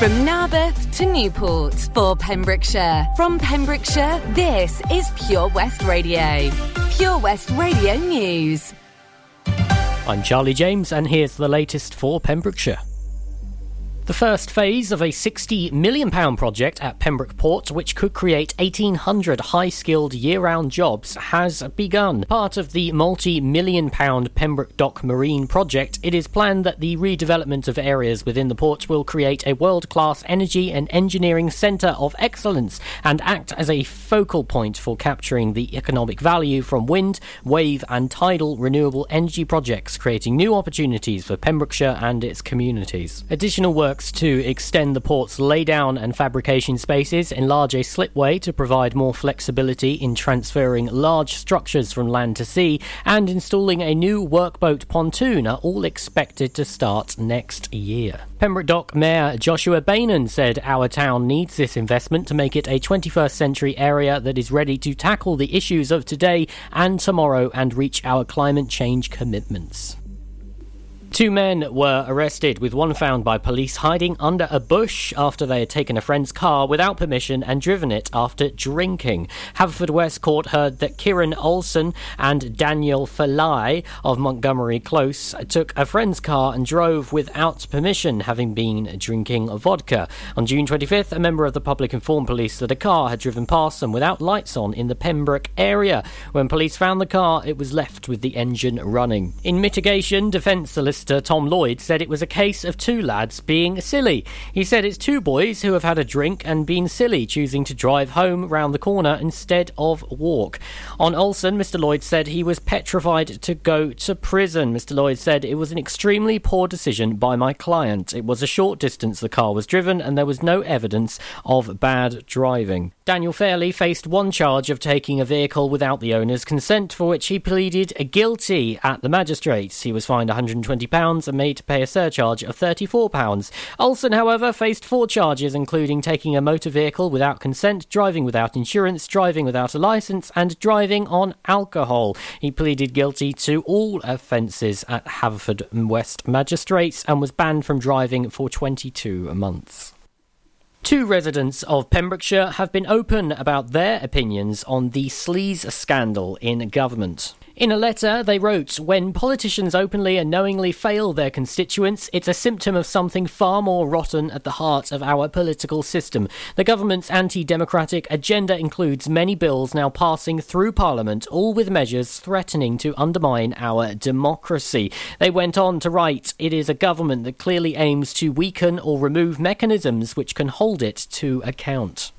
From Narberth to Newport for Pembrokeshire. From Pembrokeshire, this is Pure West Radio. Pure West Radio News. I'm Charlie James, and here's the latest for Pembrokeshire. The first phase of a £60 million project at Pembroke Port, which could create 1,800 high skilled year round jobs, has begun. Part of the multi million pound Pembroke Dock Marine project, it is planned that the redevelopment of areas within the port will create a world class energy and engineering centre of excellence and act as a focal point for capturing the economic value from wind, wave, and tidal renewable energy projects, creating new opportunities for Pembrokeshire and its communities. Additional work works to extend the port's laydown and fabrication spaces, enlarge a slipway to provide more flexibility in transferring large structures from land to sea, and installing a new workboat pontoon are all expected to start next year. Pembroke Dock Mayor Joshua Beynon said our town needs this investment to make it a 21st century area that is ready to tackle the issues of today and tomorrow and reach our climate change commitments. Two men were arrested, with one found by police hiding under a bush after they had taken a friend's car without permission and driven it after drinking. Haverfordwest Court heard that Kieran Olson and Daniel Falai of Montgomery Close took a friend's car and drove without permission, having been drinking vodka. On June 25th, a member of the public informed police that a car had driven past them without lights on in the Pembroke area. When police found the car, it was left with the engine running. In mitigation, defence solicitor solicitor Tom Lloyd said it was a case of two lads being silly. He said it's two boys who have had a drink and been silly, choosing to drive home round the corner instead of walk. On Olson, Mr. Lloyd said he was petrified to go to prison. Mr. Lloyd said it was an extremely poor decision by my client. It was a short distance the car was driven and there was no evidence of bad driving. Daniel Fairley faced one charge of taking a vehicle without the owner's consent, for which he pleaded guilty at the magistrates. He was fined 120 £50 and made to pay a surcharge of £34. Olson, however, faced four charges, including taking a motor vehicle without consent, driving without insurance, driving without a licence, and driving on alcohol. He pleaded guilty to all offences at Haverfordwest Magistrates and was banned from driving for 22 months. Two residents of Pembrokeshire have been open about their opinions on the sleaze scandal in government. In a letter, they wrote When politicians openly and knowingly fail their constituents, it's a symptom of something far more rotten at the heart of our political system. The government's anti democratic agenda includes many bills now passing through Parliament, all with measures threatening to undermine our democracy. They went on to write It is a government that clearly aims to weaken or remove mechanisms which can hold it to account.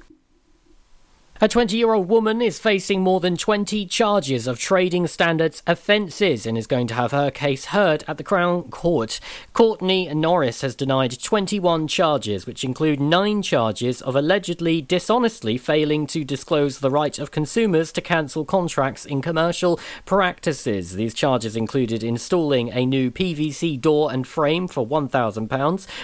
A 20 year old woman is facing more than 20 charges of trading standards offences and is going to have her case heard at the Crown Court. Courtney Norris has denied 21 charges, which include nine charges of allegedly dishonestly failing to disclose the right of consumers to cancel contracts in commercial practices. These charges included installing a new PVC door and frame for £1,000,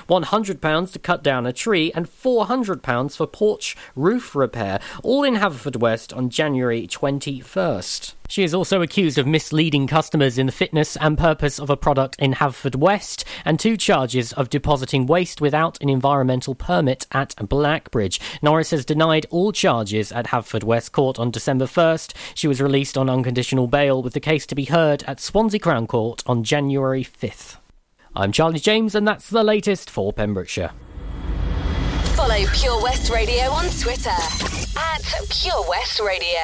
£100 to cut down a tree, and £400 for porch roof repair. All in Haverfordwest on January 21st. She is also accused of misleading customers in the fitness and purpose of a product in Haverfordwest and two charges of depositing waste without an environmental permit at Blackbridge. Norris has denied all charges at Haverfordwest Court on December 1st. She was released on unconditional bail with the case to be heard at Swansea Crown Court on January 5th. I'm Charlie James and that's the latest for Pembrokeshire. Follow Pure West Radio on Twitter at Pure West Radio.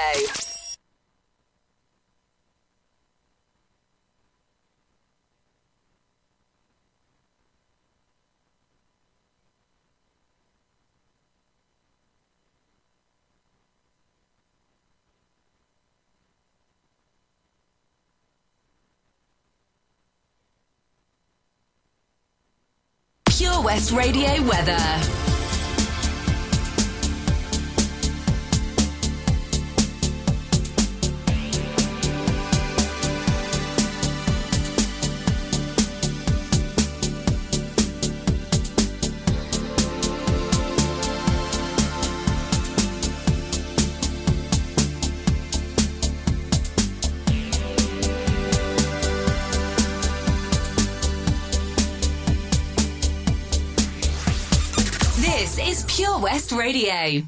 Pure West Radio weather. Radio.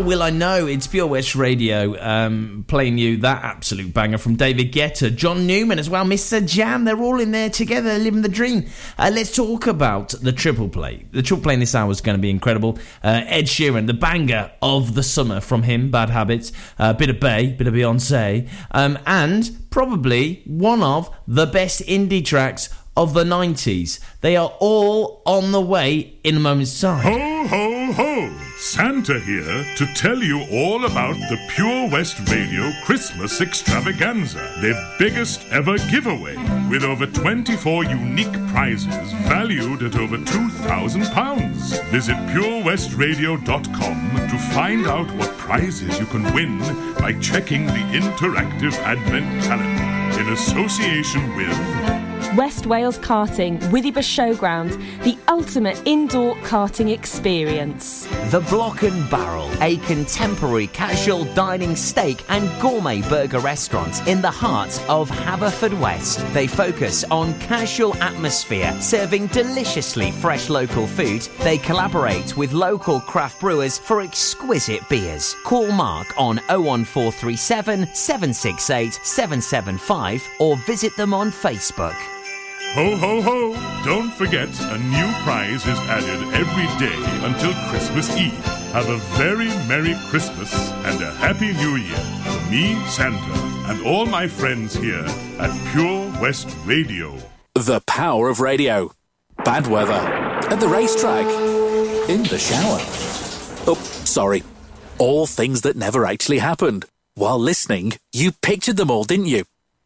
will I know? It's Pure West Radio um, playing you that absolute banger from David Guetta, John Newman as well, MistaJam. They're all in there together, living the dream. Uh, let's talk about the triple play. The triple play in this hour is going to be incredible. Uh, Ed Sheeran, the banger of the summer from him, Bad Habits, a uh, bit of Bey, bit of Beyonce, um, and probably one of the best indie tracks of the 90s. They are all on the way in a moment's time. Ho, ho, ho! Santa here to tell you all about the Pure West Radio Christmas Extravaganza, their biggest ever giveaway, with over 24 unique prizes valued at over £2,000. Visit purewestradio.com to find out what prizes you can win by checking the interactive Advent calendar in association with West Wales Karting, Withybush Showground, the ultimate indoor karting experience. The Block and Barrel, a contemporary casual dining steak and gourmet burger restaurant in the heart of Haverfordwest. They focus on casual atmosphere, serving deliciously fresh local food. They collaborate with local craft brewers for exquisite beers. Call Mark on 01437 768 775 or visit them on Facebook. Ho, ho, ho! Don't forget, a new prize is added every day until Christmas Eve. Have a very Merry Christmas and a Happy New Year from me, Santa, and all my friends here at Pure West Radio. The power of radio. Bad weather. At the racetrack In the shower. Oh, sorry. All things that never actually happened. While listening, you pictured them all, didn't you?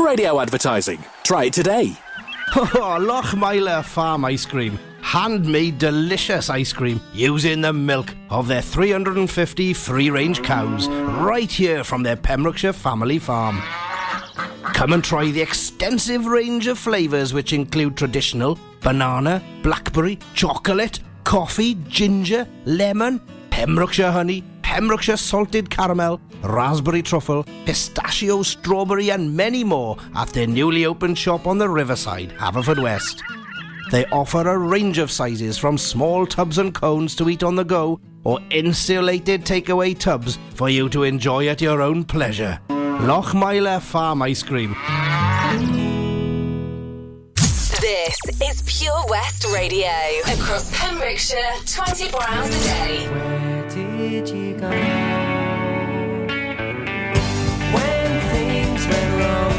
Radio advertising. Try it today. Oh, Farm Ice Cream. Handmade delicious ice cream using the milk of their 350 free range cows right here from their Pembrokeshire family farm. Come and try the extensive range of flavours which include traditional banana, blackberry, chocolate, coffee, ginger, lemon, Pembrokeshire honey, Pembrokeshire salted caramel, raspberry truffle, pistachio, strawberry, and many more at their newly opened shop on the riverside, Haverfordwest. They offer a range of sizes from small tubs and cones to eat on the go or insulated takeaway tubs for you to enjoy at your own pleasure. Lochmeyler Farm Ice Cream. This is Pure West Radio across Pembrokeshire 24 hours a day. Where did you go? Things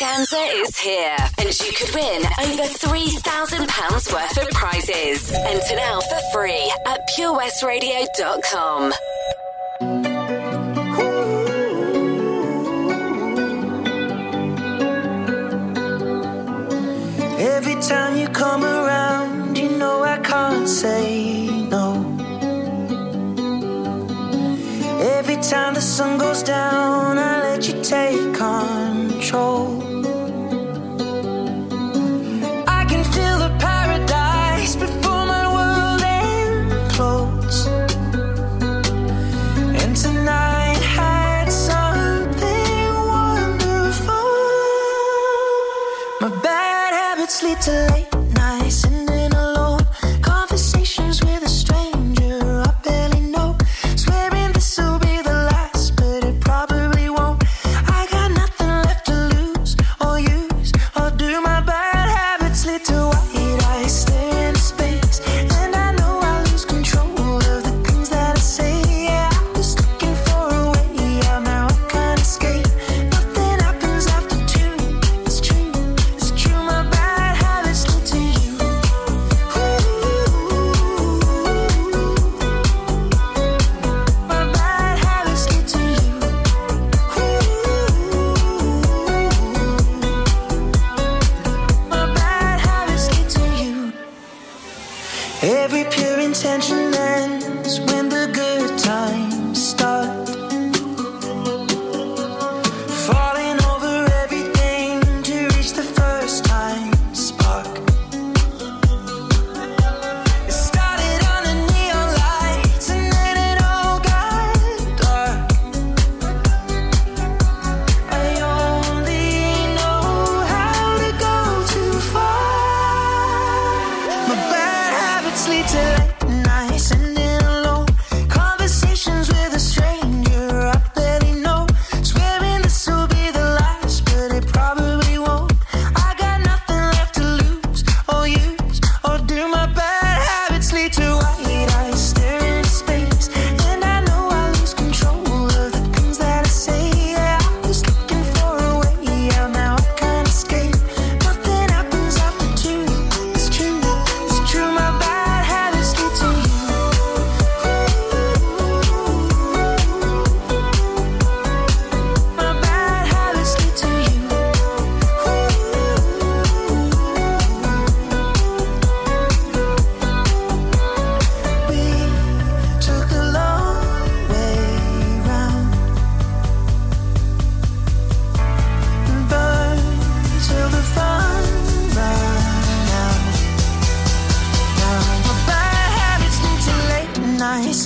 Extravaganza is here, and you could win over £3,000 worth of prizes. Enter now for free at purewestradio.com.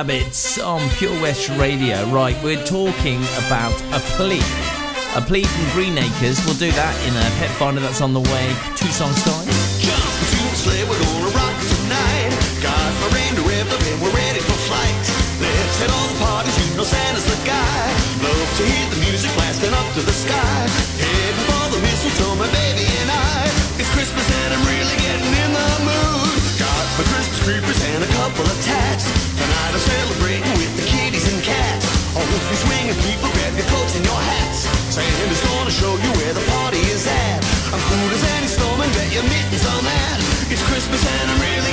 On Pure West Radio. Right, we're talking about a plea. A plea from Greenacres. We'll do that in a pet finder that's on the way. Two songs time. Jump to the sleigh, we're gonna rock tonight. Got my reindeer revved up and we're ready for flight. Let's head the you know Santa's the guy. Love to hear the music blasting up to the sky. Heading for the mistletoe, my baby and I. It's Christmas and I'm really getting in the mood. Got my Christmas creepers and a couple of tats. gonna show you where the party is at. I'm cool as any storm and bet your mittens on that. It's Christmas and I'm really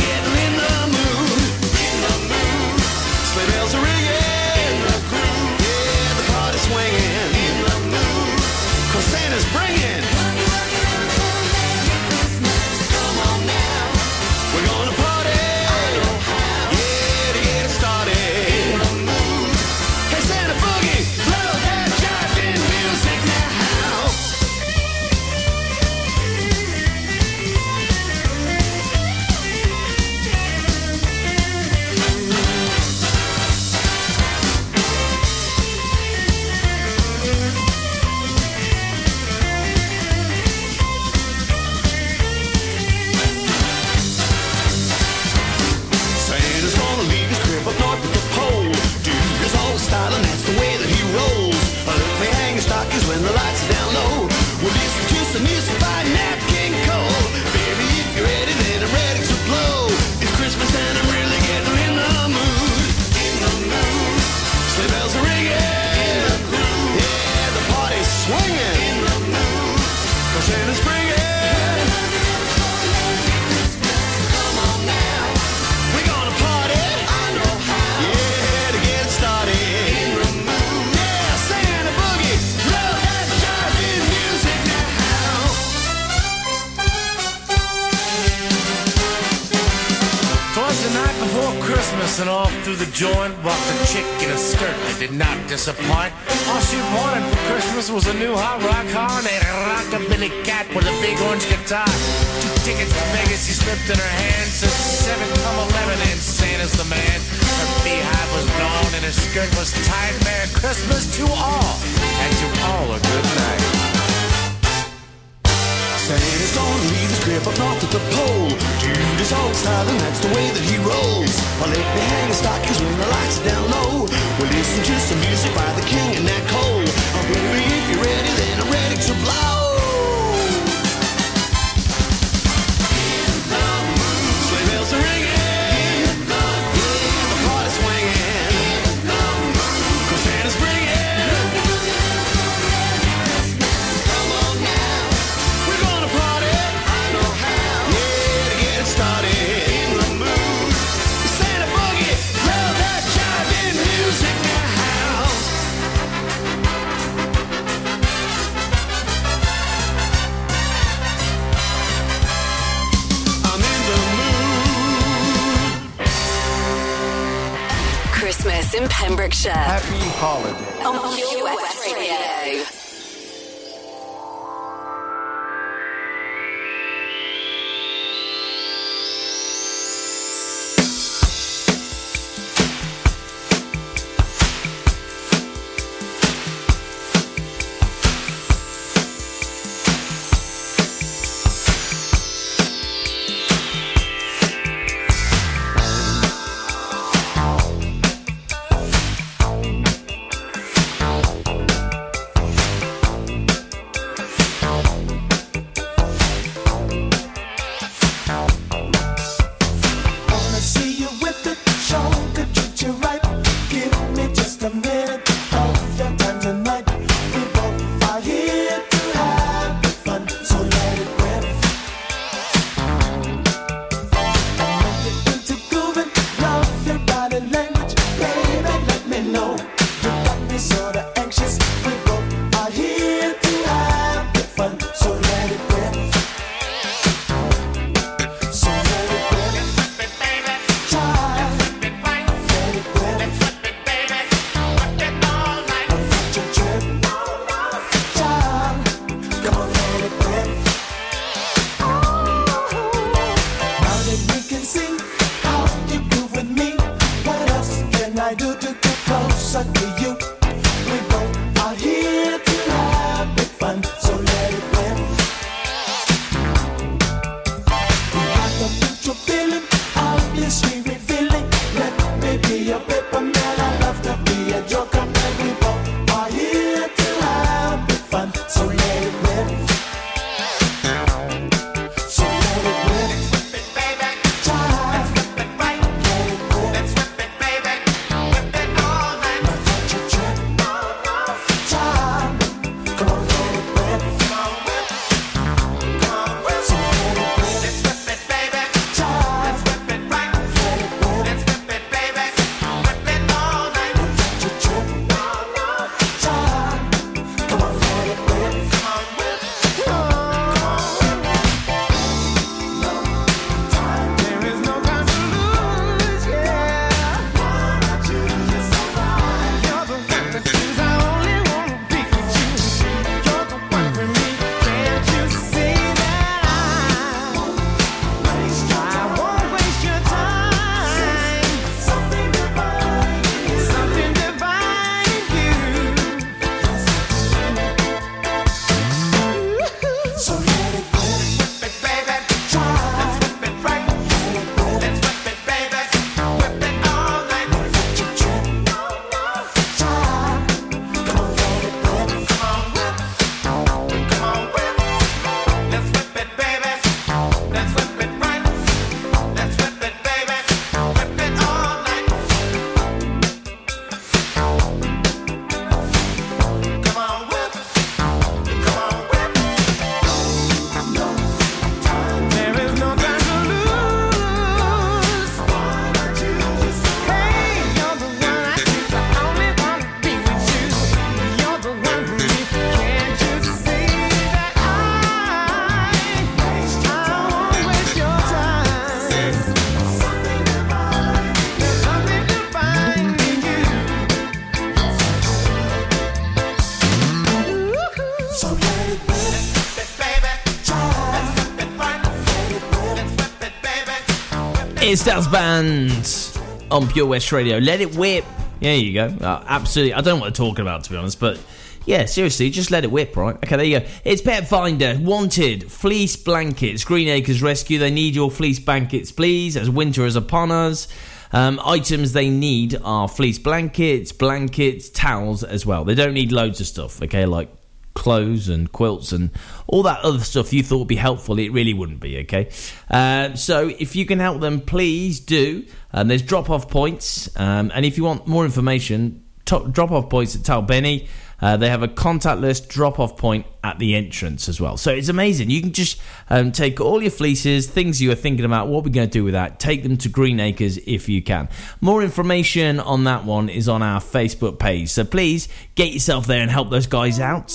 Dazz Band on Pure West Radio. Let it whip. There you go. Uh, absolutely. I don't what they're talking about, to be honest, but yeah, seriously, just let it whip, right? Okay, there you go. It's Pet Finder. Wanted. Fleece blankets. Green Acres Rescue. They need your fleece blankets, please, as winter is upon us. Um, items they need are fleece blankets, blankets, towels as well. They don't need loads of stuff, okay, like clothes and quilts and all that other stuff you thought would be helpful, it really wouldn't be, okay? Um, so if you can help them, please do. Um, there's drop off points, um, and if you want more information, drop off points at Talbenny. Uh, they have a contactless drop off point at the entrance as well. So it's amazing. You can just um, take all your fleeces, things you are thinking about, what we're going to do with that, take them to Green Acres if you can. More information on that one is on our Facebook page. So please get yourself there and help those guys out.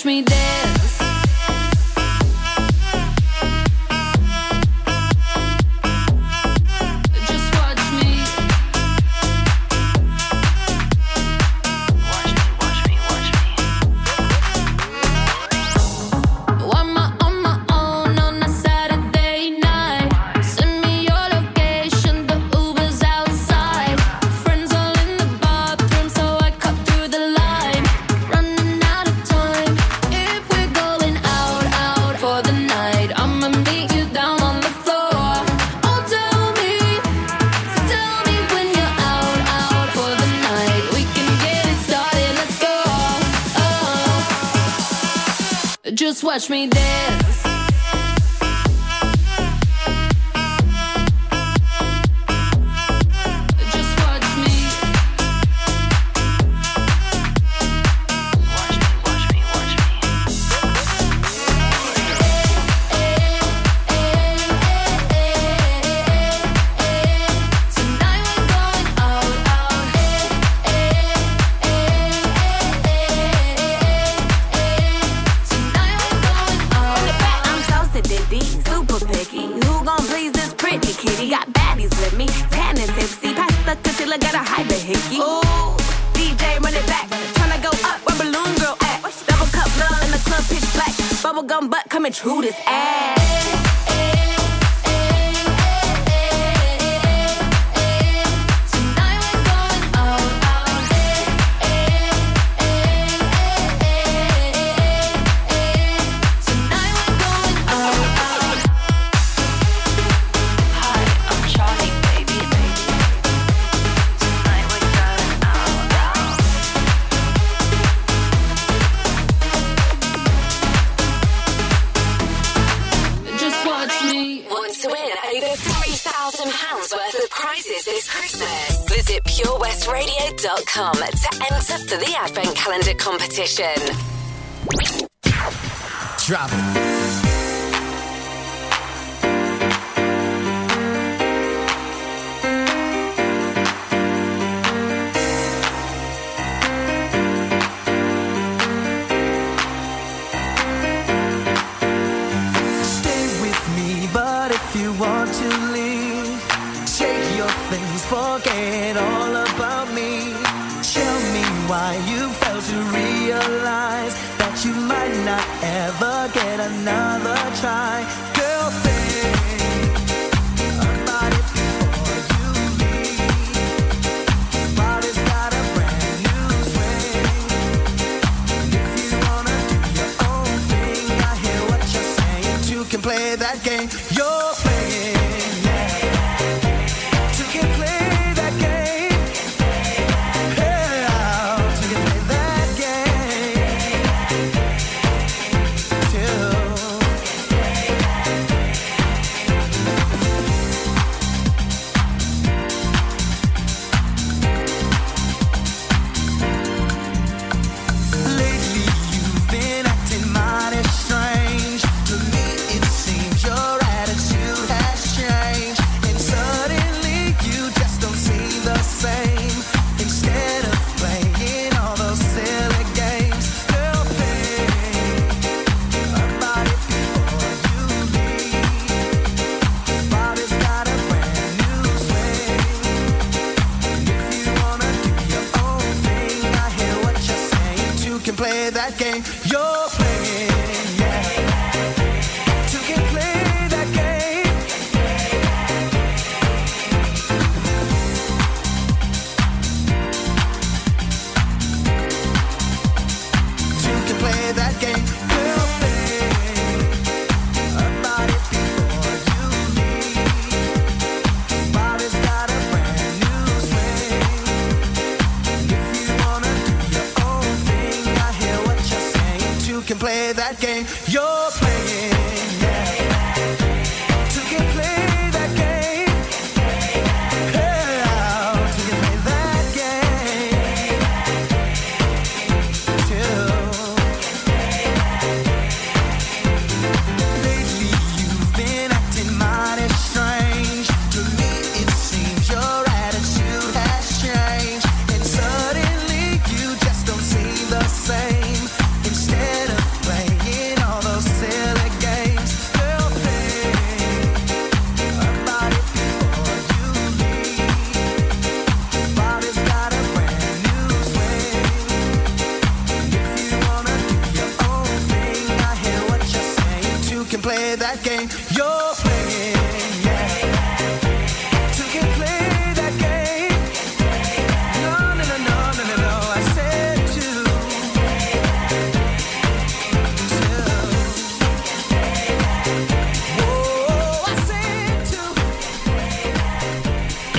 Watch me dance. Watch me Bubblegum butt coming true this ass. To enter for the Advent Calendar competition. Drop can play that game you're playing.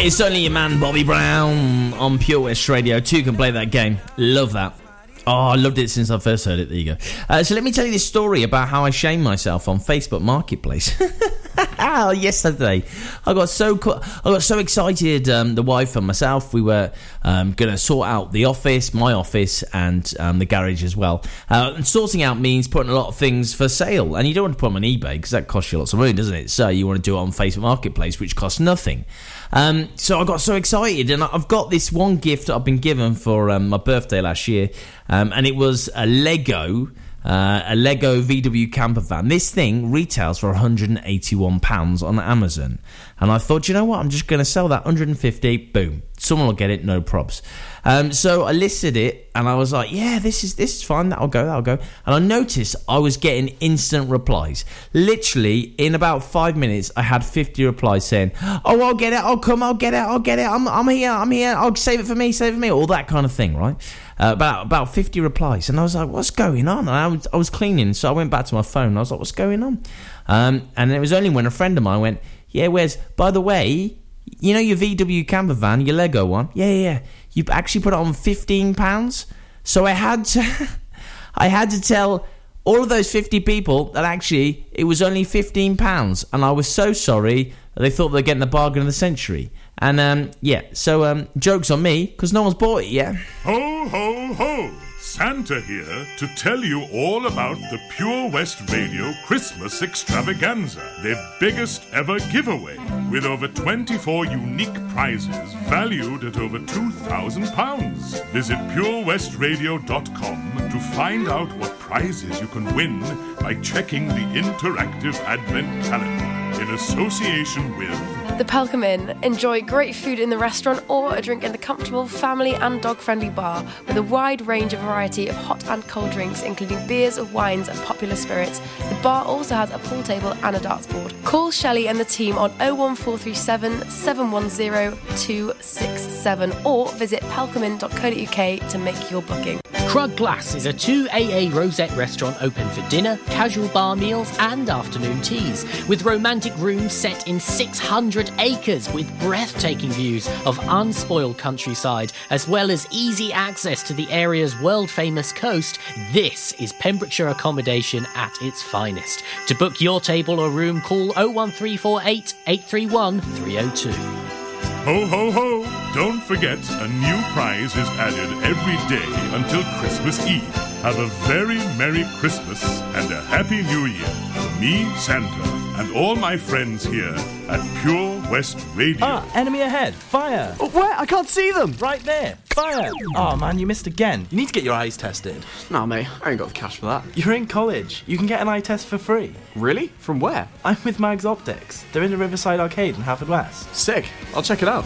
It's only your man Bobby Brown on Pure West Radio. Two can play that game. Love that. Oh, I loved it since I first heard it. There you go. Uh, so let me tell you this story about how I shamed myself on Facebook Marketplace. yesterday I got so co- I got so excited. Um, the wife and myself, we were um, going to sort out the office, my office, and um, the garage as well. Uh, and sorting out means putting a lot of things for sale, and you don't want to put them on eBay because that costs you lots of money, doesn't it? So you want to do it on Facebook Marketplace, which costs nothing. Um, so I got so excited, and I've got this one gift I've been given for um, my birthday last year, um, and it was a Lego. Uh, a Lego VW camper van. This thing retails for 181 pounds on Amazon, and I thought, you know what? I'm just going to sell that 150. Boom, someone will get it, no props. Um, so I listed it, and I was like, yeah, this is this is fine. That'll go. That'll go. And I noticed I was getting instant replies. Literally in about five minutes, I had 50 replies saying, "Oh, I'll get it. I'll come. I'll get it. I'll get it. I'm I'm here. I'm here. I'll save it for me. Save it for me. All that kind of thing, right?" Uh, about about 50 replies and I was like what's going on and I was, I was cleaning so I went back to my phone and I was like what's going on um, and it was only when a friend of mine went yeah where's by the way you know your VW camper van your Lego one yeah yeah, yeah. You actually put it on 15 pounds. So I had to I had to tell all of those 50 people that actually it was only 15 pounds. And I was so sorry that they thought they were getting the bargain of the century and um, yeah so um, jokes on me because no one's bought it yet Ho, ho, ho! Santa here to tell you all about the Pure West Radio Christmas Extravaganza, their biggest ever giveaway, with over 24 unique prizes valued at over £2,000. Visit purewestradio.com to find out what prizes you can win by checking the interactive Advent calendar in association with The Pelcomb Inn. Enjoy great food in the restaurant or a drink in the comfortable family and dog friendly bar with a wide range of variety of hot and cold drinks, including beers, wines, and popular spirits. The bar also has a pool table and a darts board. Call Shelley and the team on 01437 710 267 or visit pelcomin.co.uk to make your booking. Crug Glas is a 2AA rosette restaurant open for dinner, casual bar meals, and afternoon teas, with romantic rooms set in 600 acres with breathtaking views of unspoiled countryside, as well as easy access to the area's world famous coast. This is Pembrokeshire accommodation at its finest. To book your table or room, call 01348 831 302. Ho, ho, ho! Don't forget, a new prize is added every day until Christmas Eve. Have a very Merry Christmas and a Happy New Year from me, Santa, and all my friends here at Pure West Radio. Ah, enemy ahead. Fire. Oh, where? I can't see them. Right there. Fire. Oh, man, you missed again. You need to get your eyes tested. Nah, mate, I ain't got the cash for that. You're in college. You can get an eye test for free. Really? From where? I'm with Mags Optics. They're in the Riverside Arcade in Haverfordwest. Sick. I'll check it out.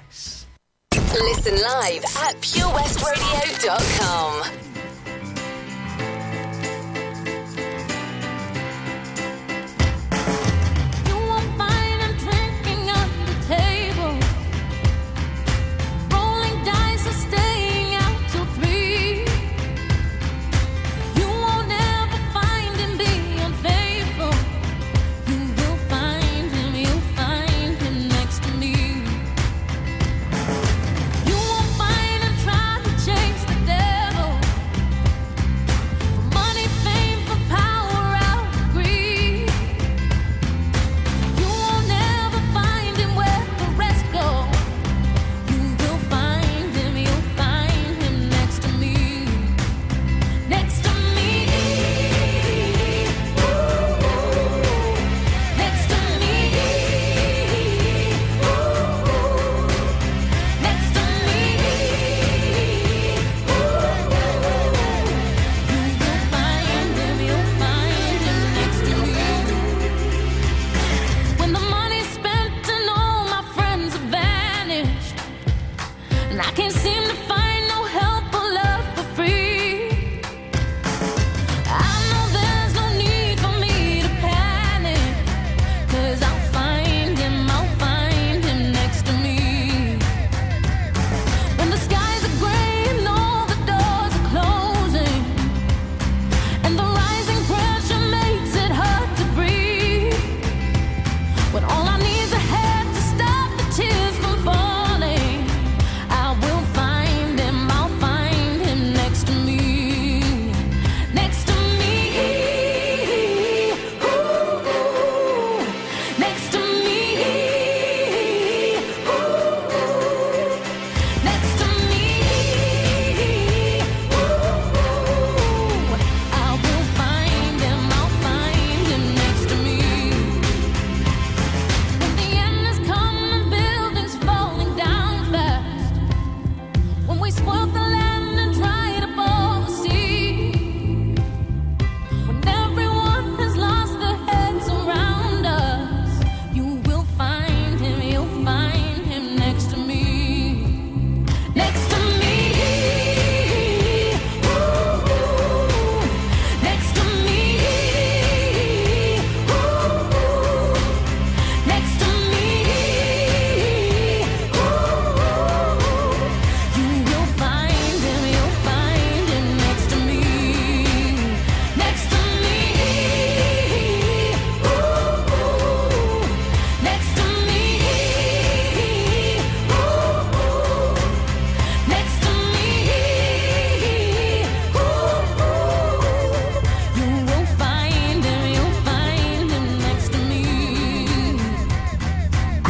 Listen live at purewestradio.com.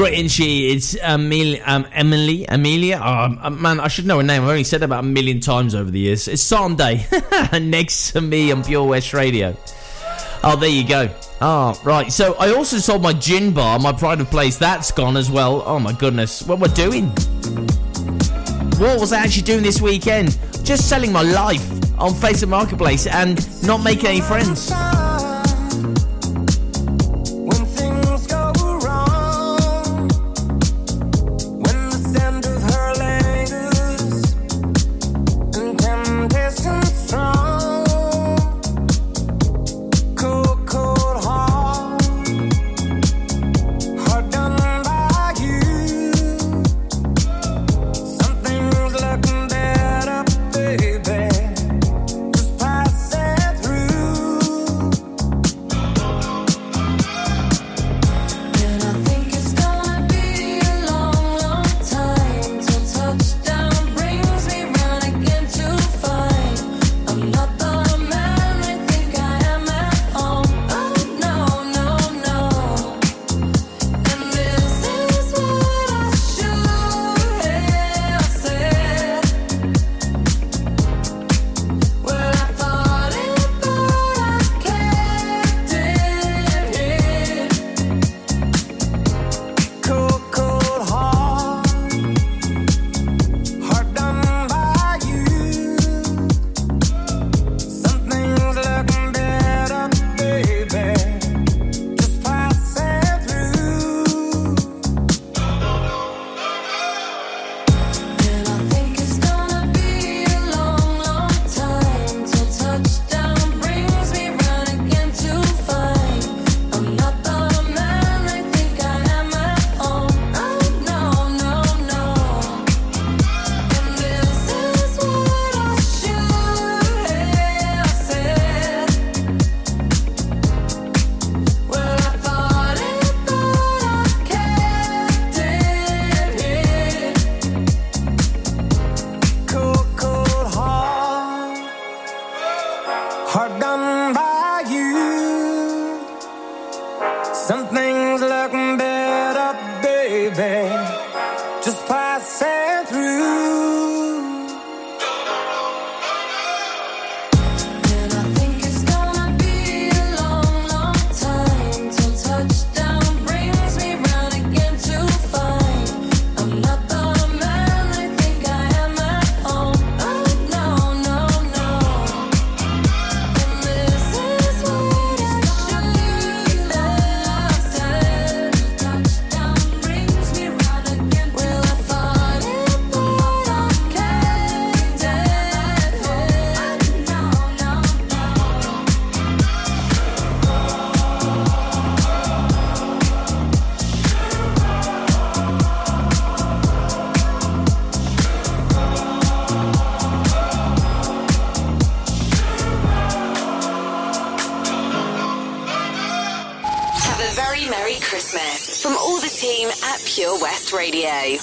Grittinchi, it's Amelia, um, Emily, Amelia. Oh, um, um, man, I should know her name. I've only said about a million times over the years. It's Sunday next to me on Pure West Radio. Oh, there you go. Oh, right. So I also sold my gin bar, my pride of place. That's gone as well. Oh, my goodness. What we're doing? What was I actually doing this weekend? Just selling my life on Facebook Marketplace and not making any friends. Merry Christmas from all the team at Pure West Radio.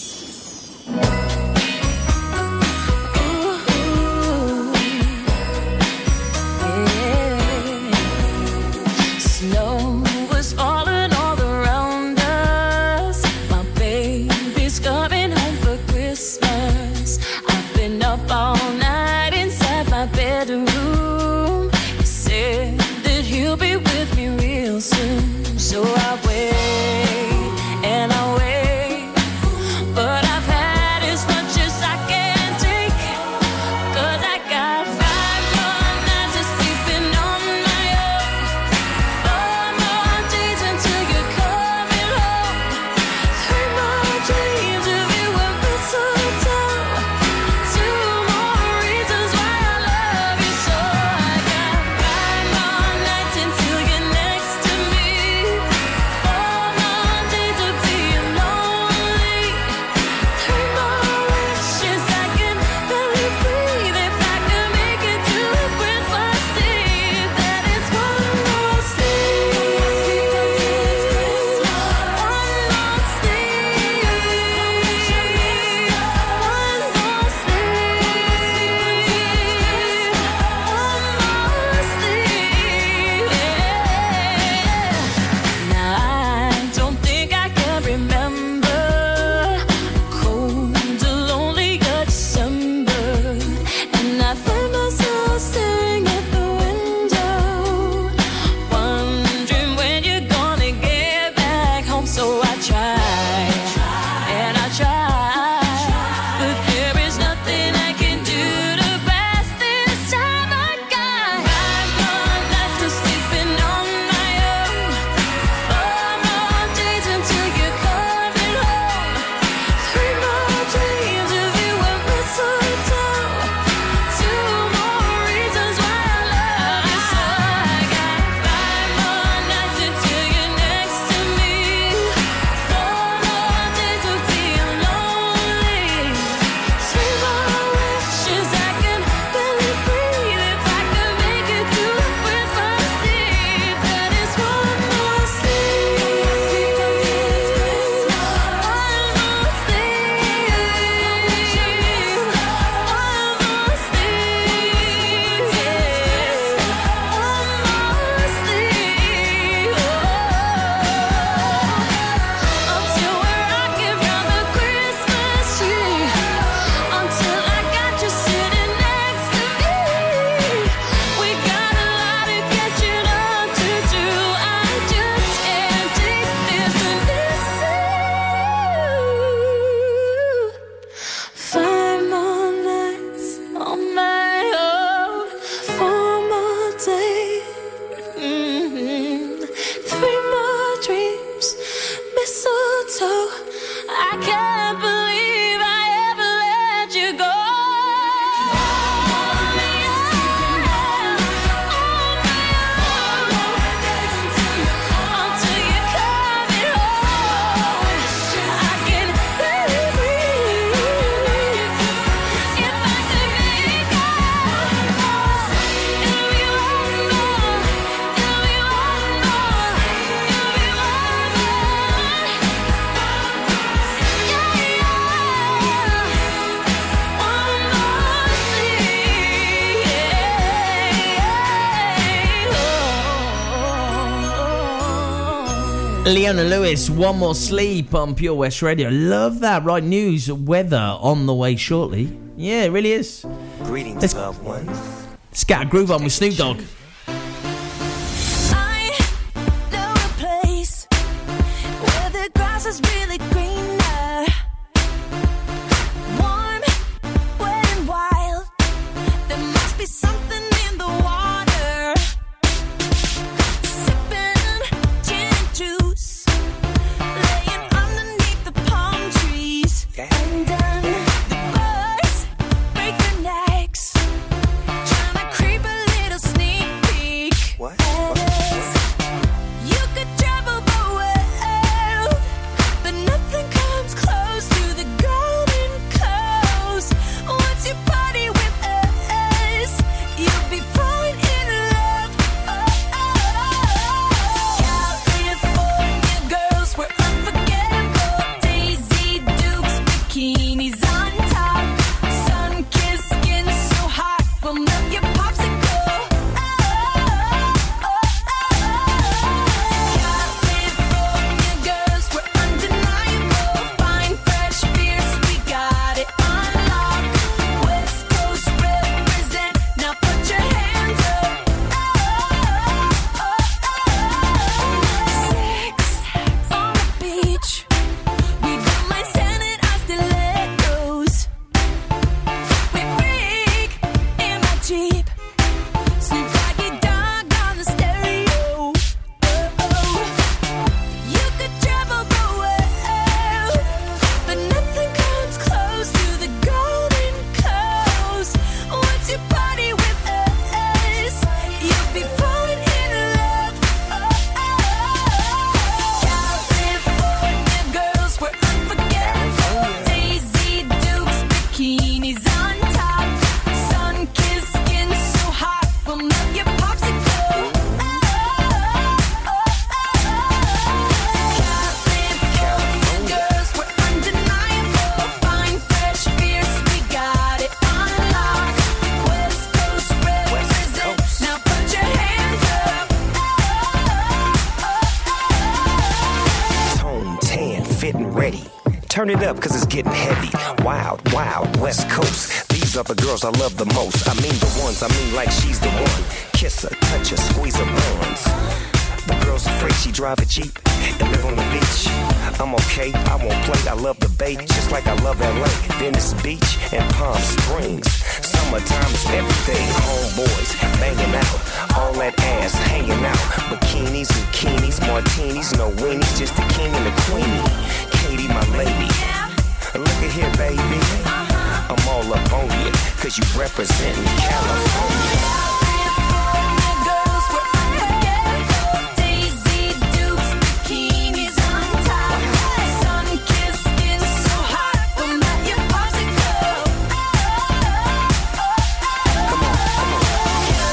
Leona Lewis, One More Sleep on Pure West Radio. Love that. Right, news, weather on the way shortly. Yeah, it really is. Greetings, Let's, loved ones. Scatter Groove on with Snoop Dogg.